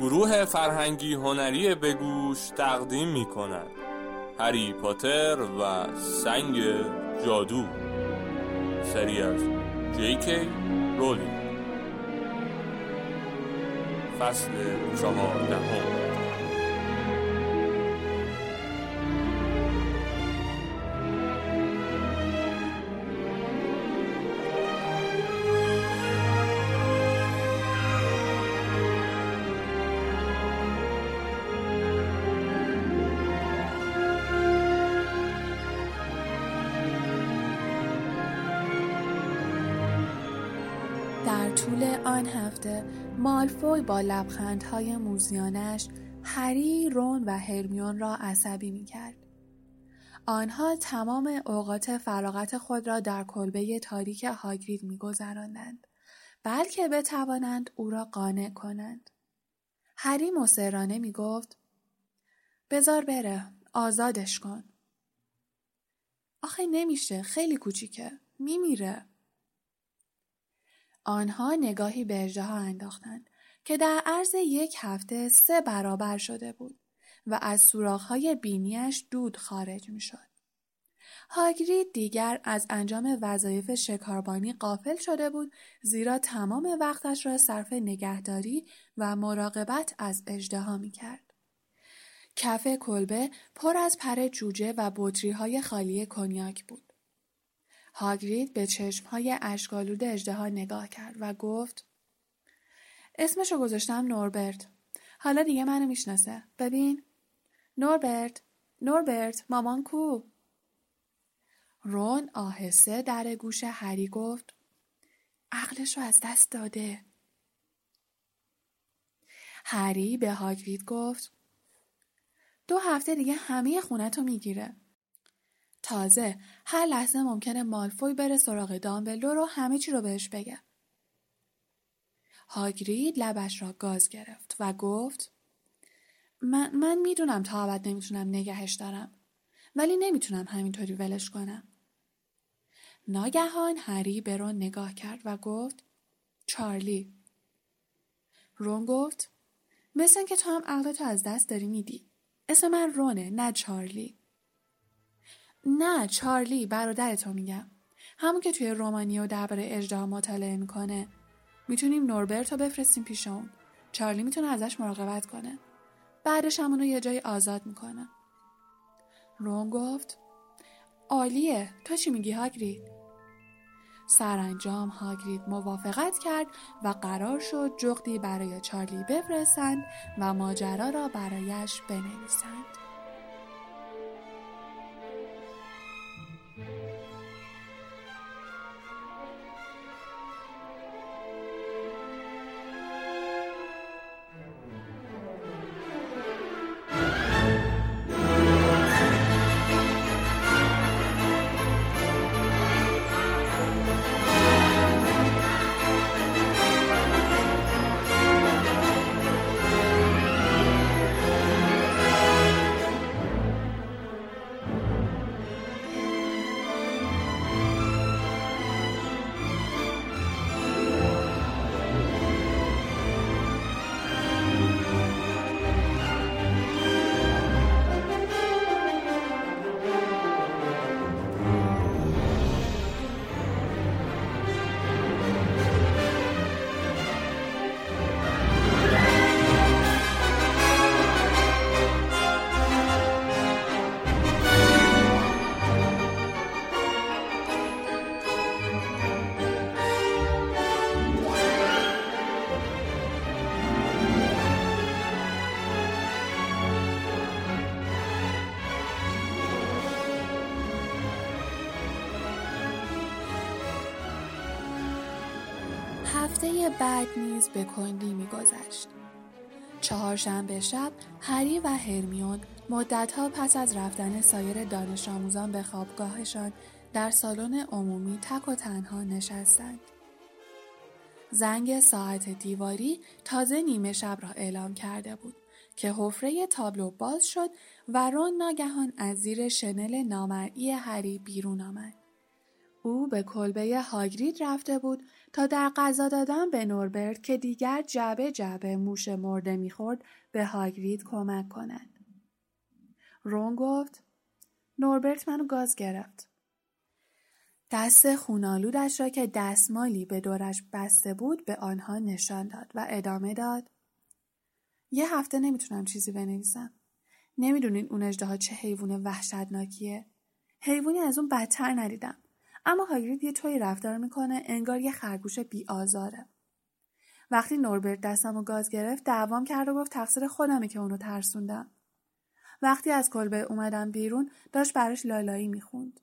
گروه فرهنگی هنری بگوش تقدیم می کند هری پاتر و سنگ جادو. سری از جی کی رولینگ. فصل چهاردهم در طول آن هفته مالفوی با لبخندهای موزیانش هری، رون و هرمیون را عصبی می کرد. آنها تمام اوقات فراغت خود را در کلبه تاریک هاگرید می گذراندند. بلکه بتوانند او را قانع کنند. هری مصرانه می گفت بزار بره آزادش کن. آخه نمیشه خیلی کوچیکه میمیره. آنها نگاهی به اژدها انداختند که در عرض یک هفته سه برابر شده بود و از سوراخ‌های بینیش دود خارج می‌شد. هاگرید دیگر از انجام وظایف شکاربانی قافل شده بود زیرا تمام وقتش را صرف نگهداری و مراقبت از اژدها می‌کرد. کف کلبه پر از پر جوجه و بطری های خالی کنیاک بود. هاگرید به چشمهای اشکالود اژدها نگاه کرد و گفت اسمشو گذاشتم نوربرت. حالا دیگه منو می‌شناسه. ببین. نوربرت. نوربرت. مامان کو؟ رون آهسته در گوش هری گفت عقلش رو از دست داده. هری به هاگرید گفت دو هفته دیگه همه خونه تو می‌گیره. تازه هر لحظه ممکنه مالفوی بره سراغ دامبلدور و همه چی رو بهش بگه. هاگرید لبش را گاز گرفت و گفت من, من می‌دونم تا ابد نمی‌تونم نگهش دارم ولی نمی‌تونم همینطوری ولش کنم. ناگهان هری به رون نگاه کرد و گفت چارلی. رون گفت مثل که تو هم عقلتو از دست داری میدی. اسم من رونه نه چارلی. نه چارلی برادرتو میگم. همون که توی رومانیو درباره اجدها مطالعه می‌کنه. می‌تونیم نوربرت رو بفرستیم پیش اون. چارلی می‌تونه ازش مراقبت کنه. بعدش همونو یه جای آزاد می‌کنه. رون گفت عالیه. تو چی میگی هاگرید؟ سرانجام هاگرید موافقت کرد و قرار شد جغدی برای چارلی بفرستند و ماجرا را برایش بنویسند. هفته بعد نیز به کندی میگذشت چهارشنبه شب هری و هرمیون مدتها پس از رفتن سایر دانش آموزان به خوابگاهشان در سالن عمومی تک و تنها نشستند. زنگ ساعت دیواری تازه نیمه شب را اعلام کرده بود که حفره تابلو باز شد و رون ناگهان از زیر شنل نامرئی هری بیرون آمد. او به کلبه هاگرید رفته بود تا در غذا دادن به نوربرت که دیگر جعبه جعبه موش مرده می‌خورد به هاگرید کمک کند. رون گفت نوربرت منو گاز گرفت. دست خونالودش را که دستمالی به دورش بسته بود به آنها نشان داد و ادامه داد. یه هفته نمی‌تونم چیزی بنویسم. نمی‌دونین اون اجده چه حیوان وحشتناکیه. حیوانی از اون بدتر ندیدم. اما هاگرید یه طوری رفتار می‌کنه انگار یه خرگوش بی آزاره. وقتی نوربرت دستم و گاز گرفت دعوام کرد و گفت تقصیر خودمه که اونو ترسوندم. وقتی از کلبه اومدم بیرون داشت براش لالایی می‌خوند.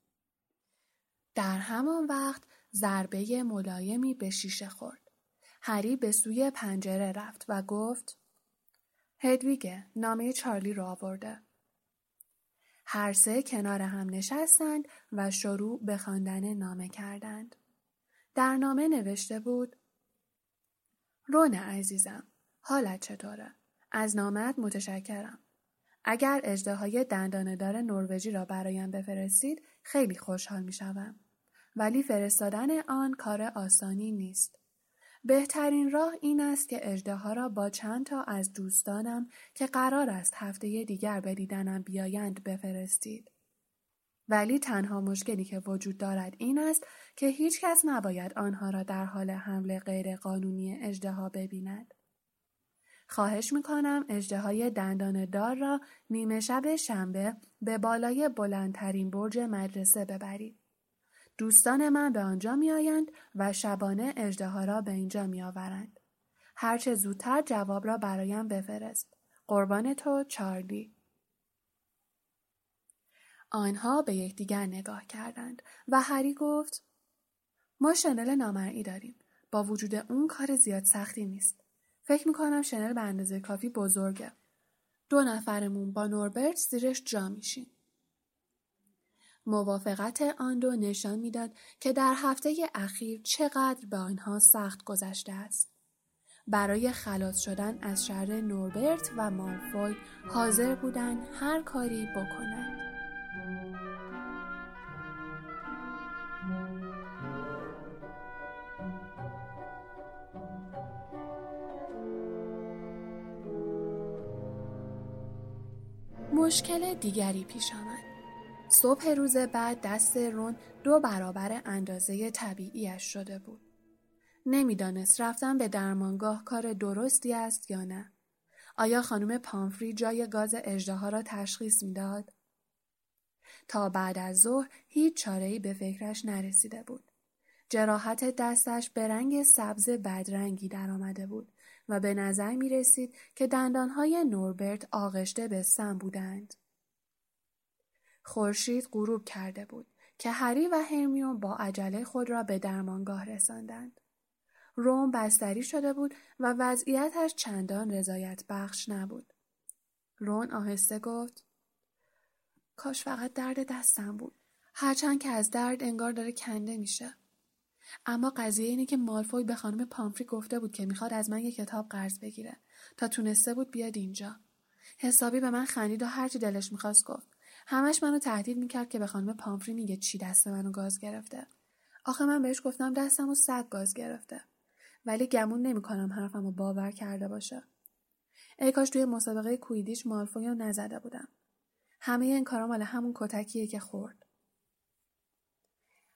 در همان وقت ضربه ملایمی به شیشه خورد. هری به سوی پنجره رفت و گفت هدویگه نامه چارلی رو آورده. هر سه کنار هم نشستند و شروع به خواندن نامه کردند. در نامه نوشته بود رون عزیزم حالت چطوره؟ از نامت متشکرم. اگر اجده دنداندار نروژی را برایم بفرستید خیلی خوشحال می شوم. ولی فرستادن آن کار آسانی نیست. بهترین راه این است که اجده را با چند تا از دوستانم که قرار است هفته دیگر به دیدنم بیایند بفرستید. ولی تنها مشکلی که وجود دارد این است که هیچ کس نباید آنها را در حال حمله غیرقانونی اجده ببیند. خواهش می‌کنم اجده های دندان دار را نیمه شب شنبه به بالای بلندترین برج مدرسه ببرید. دوستان من به آنجا میآیند و شبانه اجده را به اینجا می آورند. هرچه زودتر جواب را برایم بفرست. قربان تو چارلی. آنها به یکدیگر نگاه کردند و هری گفت ما شنل نامرئی داریم. با وجود اون کار زیاد سختی نیست. فکر می‌کنم شنل به اندازه کافی بزرگه. دو نفرمون با نوربرت زیرش جا میشیم. موافقت آن دو نشان می‌داد که در هفته اخیر چقدر به آنها سخت گذشته است. برای خلاص شدن از شر نوربرت و مالفوی حاضر بودند هر کاری بکنند. مشکل دیگری پیش آمد. صبح روز بعد دست رون دو برابر اندازه طبیعیش شده بود. نمی‌دانست رفتن به درمانگاه کار درستی است یا نه. آیا خانم پامفری جای گاز اجدها را تشخیص می‌داد؟ تا بعد از ظهر هیچ چاره‌ای به فکرش نرسیده بود. جراحت دستش به رنگ سبز بدرنگی درآمده بود و به نظر می رسید که دندانهای نوربرت آغشته به سم بودند. خورشید غروب کرده بود که هری و هرمیون با عجله خود را به درمانگاه رساندند. روم بستری شده بود و وضعیتش چندان رضایت بخش نبود. رون آهسته گفت کاش فقط درد دستم بود. هرچند که از درد انگار داره کنده میشه. اما قضیه اینه که مالفوی به خانم پامفری گفته بود که می‌خواد از من یه کتاب قرض بگیره تا تونسته بود بیاد اینجا. حسابی به من خندید و هرچی دلش می‌خواست گفت. همش منو تهدید می‌کرد که به خانم پامفری میگه چی دست منو گاز گرفته. آخه من بهش گفتم دستمو سگ گاز گرفته. ولی گمون نمی‌کنم حرفمو باور کرده باشه. ای کاش توی مسابقه کویدیش مالفوی رو نزده بودم. همه این کارا مال همون کتکیه که خورد.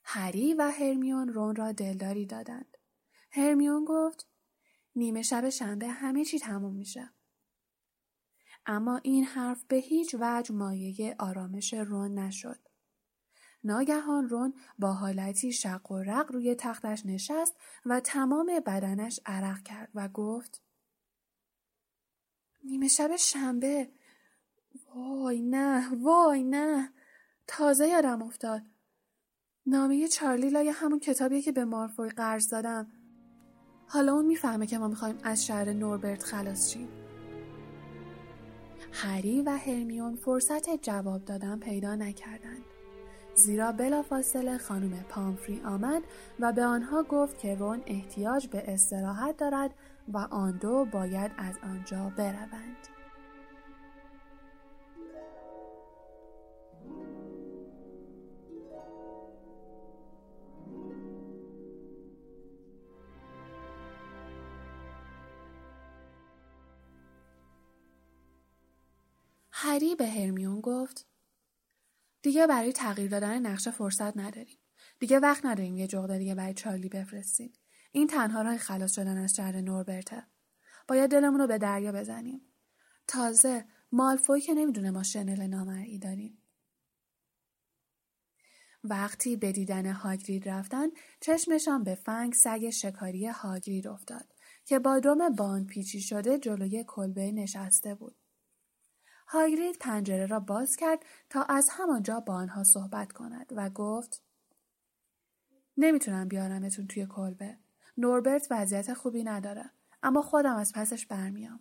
هری و هرمیون رون را دلداری دادند. هرمیون گفت نیمه شب شنبه همه چی تموم میشه. اما این حرف به هیچ وجه مایه آرامش رون نشد. ناگهان رون با حالتی شق و رق روی تختش نشست و تمام بدنش عرق کرد و گفت نیمه شب شنبه. وای نه وای نه. تازه یادم افتاد. نامه چارلی لای همون کتابیه که به مارفوی قرض دادم. حالا اون می‌فهمه که ما می‌خوایم از شهر نوربرت خلاص شیم. هری و هرمیون فرصت جواب دادن پیدا نکردند زیرا بلافاصله خانم پامفری آمد و به آنها گفت که رون احتیاج به استراحت دارد و آن دو باید از آنجا بروند. به هرمیون گفت دیگه برای تغییر دادن نقشه فرصت نداریم. دیگه وقت نداریم یه جغده دیگه برای چارلی بفرستیم. این تنها راه خلاص شدن از شهر نوربرته. باید دلمون رو به دریا بزنیم. تازه مالفوی که نمی‌دونه ما شنل نامرئی داریم. وقتی به دیدن هاگرید رفتن چشمشان به فنگ سگ شکاری هاگرید افتاد که با دم باند پیچی شده جلوی کلبه نشسته بود. هاگرید پنجره را باز کرد تا از همانجا با آنها صحبت کند و گفت نمی‌تونم بیارمتون توی کلبه. نوربرت وضعیت خوبی نداره اما خودم از پسش برمیام.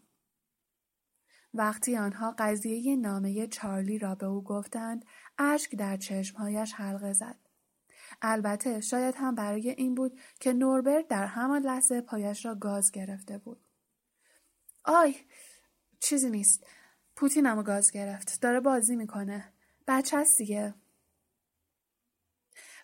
وقتی آنها قضیه نامه چارلی را به او گفتند اشک در چشمهایش حلقه زد. البته شاید هم برای این بود که نوربرت در همان لحظه پایش را گاز گرفته بود. آی چیزی نیست. پوتینمو گاز گرفت. داره بازی می‌کنه. بچه هست دیگه.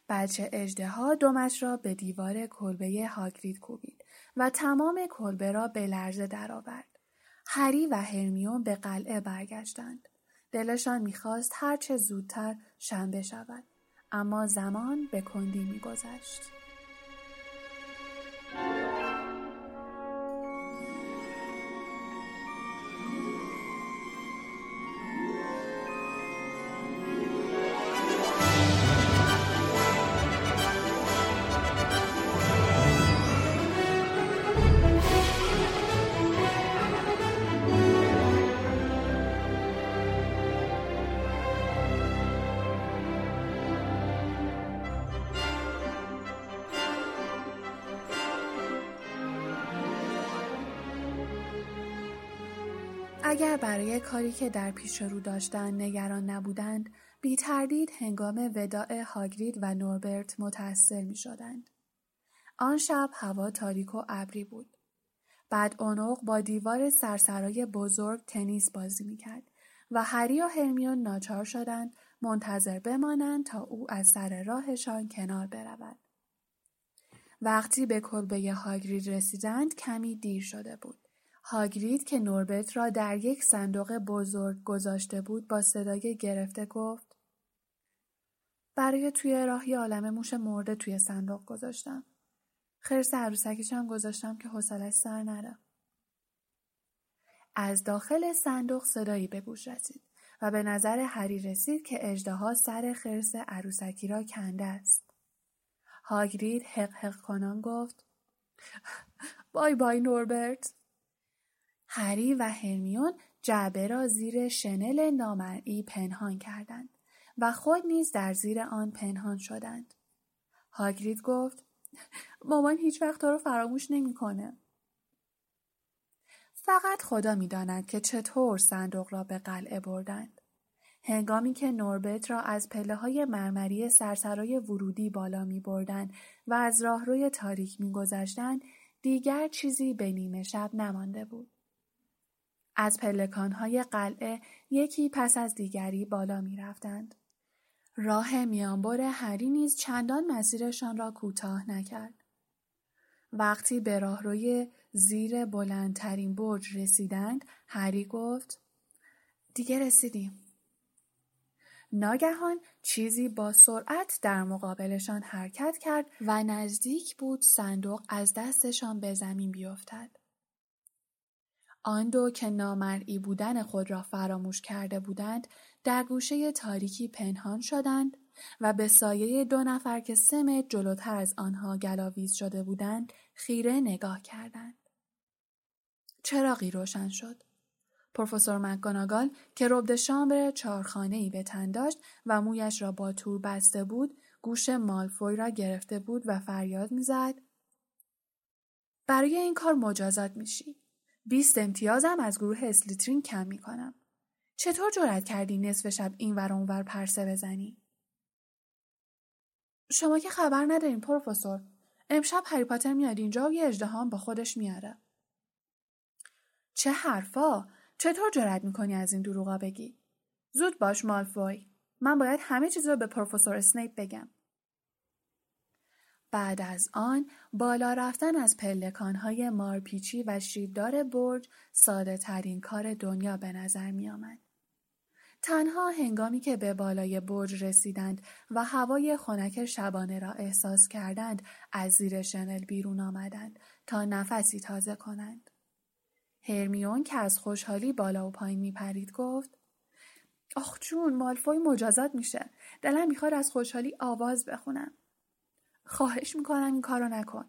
بچه اجده ها دومش را به دیوار کلبه هاگرید کوبید و تمام کلبه را به لرزه درآورد. هری و هرمیون به قلعه برگشتند. دلشان می‌خواست هرچه زودتر شنبه شود. اما زمان به کندی میگذشت. اگر برای کاری که در پیش رو داشتند نگران نبودند بی تردید هنگام وداع هاگرید و نوربرت متأثر می شدند. آن شب هوا تاریک و ابری بود. بعد اونوق با دیوار سرسرای بزرگ تنیس بازی می کرد و هری و هرمیون ناچار شدند منتظر بمانند تا او از سر راهشان کنار برود. وقتی به کلبه هاگرید رسیدند کمی دیر شده بود. هاگرید که نوربرت را در یک صندوق بزرگ گذاشته بود با صدای گرفته گفت برای توی راه یه عالم موش مرده توی صندوق گذاشتم. خرس عروسکیش هم گذاشتم که حوصلش سر نره. از داخل صندوق صدایی به گوش رسید و به نظر هری رسید که اجدها سر خرس عروسکی را کنده است. هاگرید حق حق کنان گفت بای بای نوربرت هری و هرمیون جعبه را زیر شنل نامرئی پنهان کردند و خود نیز در زیر آن پنهان شدند. هاگرید گفت مامان هیچ وقت تو رو فراموش نمی‌کنه. فقط خدا می‌داند که چطور صندوق را به قلعه بردند. هنگامی که نوربت را از پله های مرمری سرسرای ورودی بالا می بردن و از راهروی تاریک می گذشتن، دیگر چیزی به نیمه شب نمانده بود. از پلکانهای قلعه یکی پس از دیگری بالا می رفتند. راه میانبر هری نیز چندان مسیرشان را کوتاه نکرد. وقتی به راهروی زیر بلندترین برج رسیدند هری گفت دیگه رسیدیم. ناگهان چیزی با سرعت در مقابلشان حرکت کرد و نزدیک بود صندوق از دستشان به زمین بیفتد. آن دو که نامرئی بودن خود را فراموش کرده بودند در گوشه تاریکی پنهان شدند و به سایه دو نفر که سه جلوتر از آنها گلاویز شده بودند خیره نگاه کردند. چراغی روشن شد. پروفسور مکگوناگال که ربد شامبر چارخانه ای به تن داشت و مویش را با تور بسته بود گوش مالفوی را گرفته بود و فریاد می‌زد برای این کار مجازات میشی بیست امتیازم از گروه اسلیترین کم می‌کنم. چطور جرأت کردی نصف شب این ور اونور پرسه بزنی؟ شما که خبر ندارین پروفسور. امشب هری پاتر میاد اینجا و یه اجدهام با خودش میاره. چه حرفا؟ چطور جرأت می‌کنی از این دروغا بگی؟ زود باش مالفوی. من باید همه چیز رو به پروفسور اسنیپ بگم. بعد از آن بالا رفتن از پلکانهای مارپیچی و شیبدار برج ساده ترین کار دنیا به نظر می آمد. تنها هنگامی که به بالای برج رسیدند و هوای خنک شبانه را احساس کردند از زیر شنل بیرون آمدند تا نفسی تازه کنند. هرمیون که از خوشحالی بالا و پایین می پرید گفت آخ جون مالفوی مجازات میشه. دلم می‌خواد از خوشحالی آواز بخونم. خواهش می‌کنم این کارو نکن.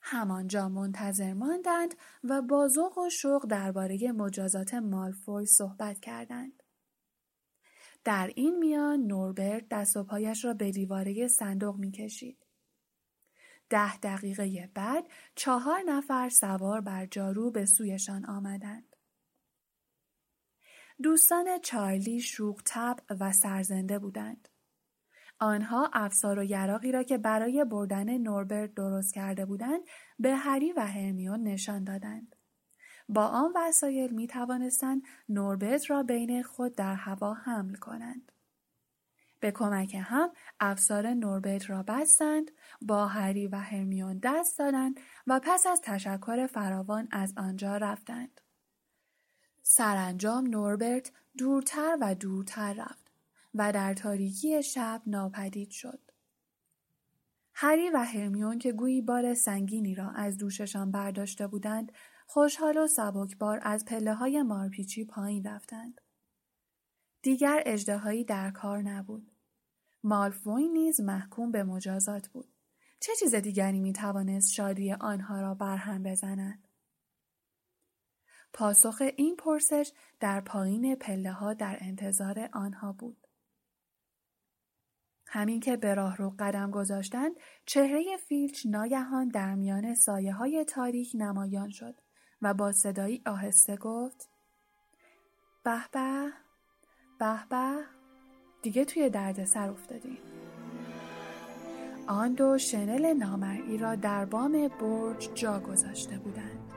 همانجا منتظر ماندند و با ذوق و شوق درباره مجازات مالفوی صحبت کردند. در این میان نوربرت دست و پایش را به دیواره صندوق می‌کشید. ده دقیقه بعد چهار نفر سوار بر جارو به سویشان آمدند. دوستان چارلی شوق تب و سرزنده بودند. آنها افسار و یراقی را که برای بردن نوربرت درست کرده بودند به هری و هرمیون نشان دادند. با آن وسایل می توانستند نوربرت را بین خود در هوا حمل کنند. به کمک هم افسار نوربرت را بستند با هری و هرمیون دست دادند و پس از تشکر فراوان از آنجا رفتند. سرانجام نوربرت دورتر و دورتر رفت و در تاریکی شب ناپدید شد. هری و هرمیون که گویی بار سنگینی را از دوششان برداشته بودند خوشحال و سبکبار از پله های مارپیچی پایین رفتند. دیگر اجدهایی در کار نبود. مالفوی نیز محکوم به مجازات بود. چه چیز دیگری می توانست شادی آنها را برهم بزند؟ پاسخ این پرسش در پایین پله ها در انتظار آنها بود. همین که به راه رو قدم گذاشتند چهره فیلچ ناگهان در میان سایه های تاریک نمایان شد و با صدایی آهسته گفت به به به دیگه توی درد سر افتادیم. آن دو شنل نامرئی را در بام برج جا گذاشته بودند.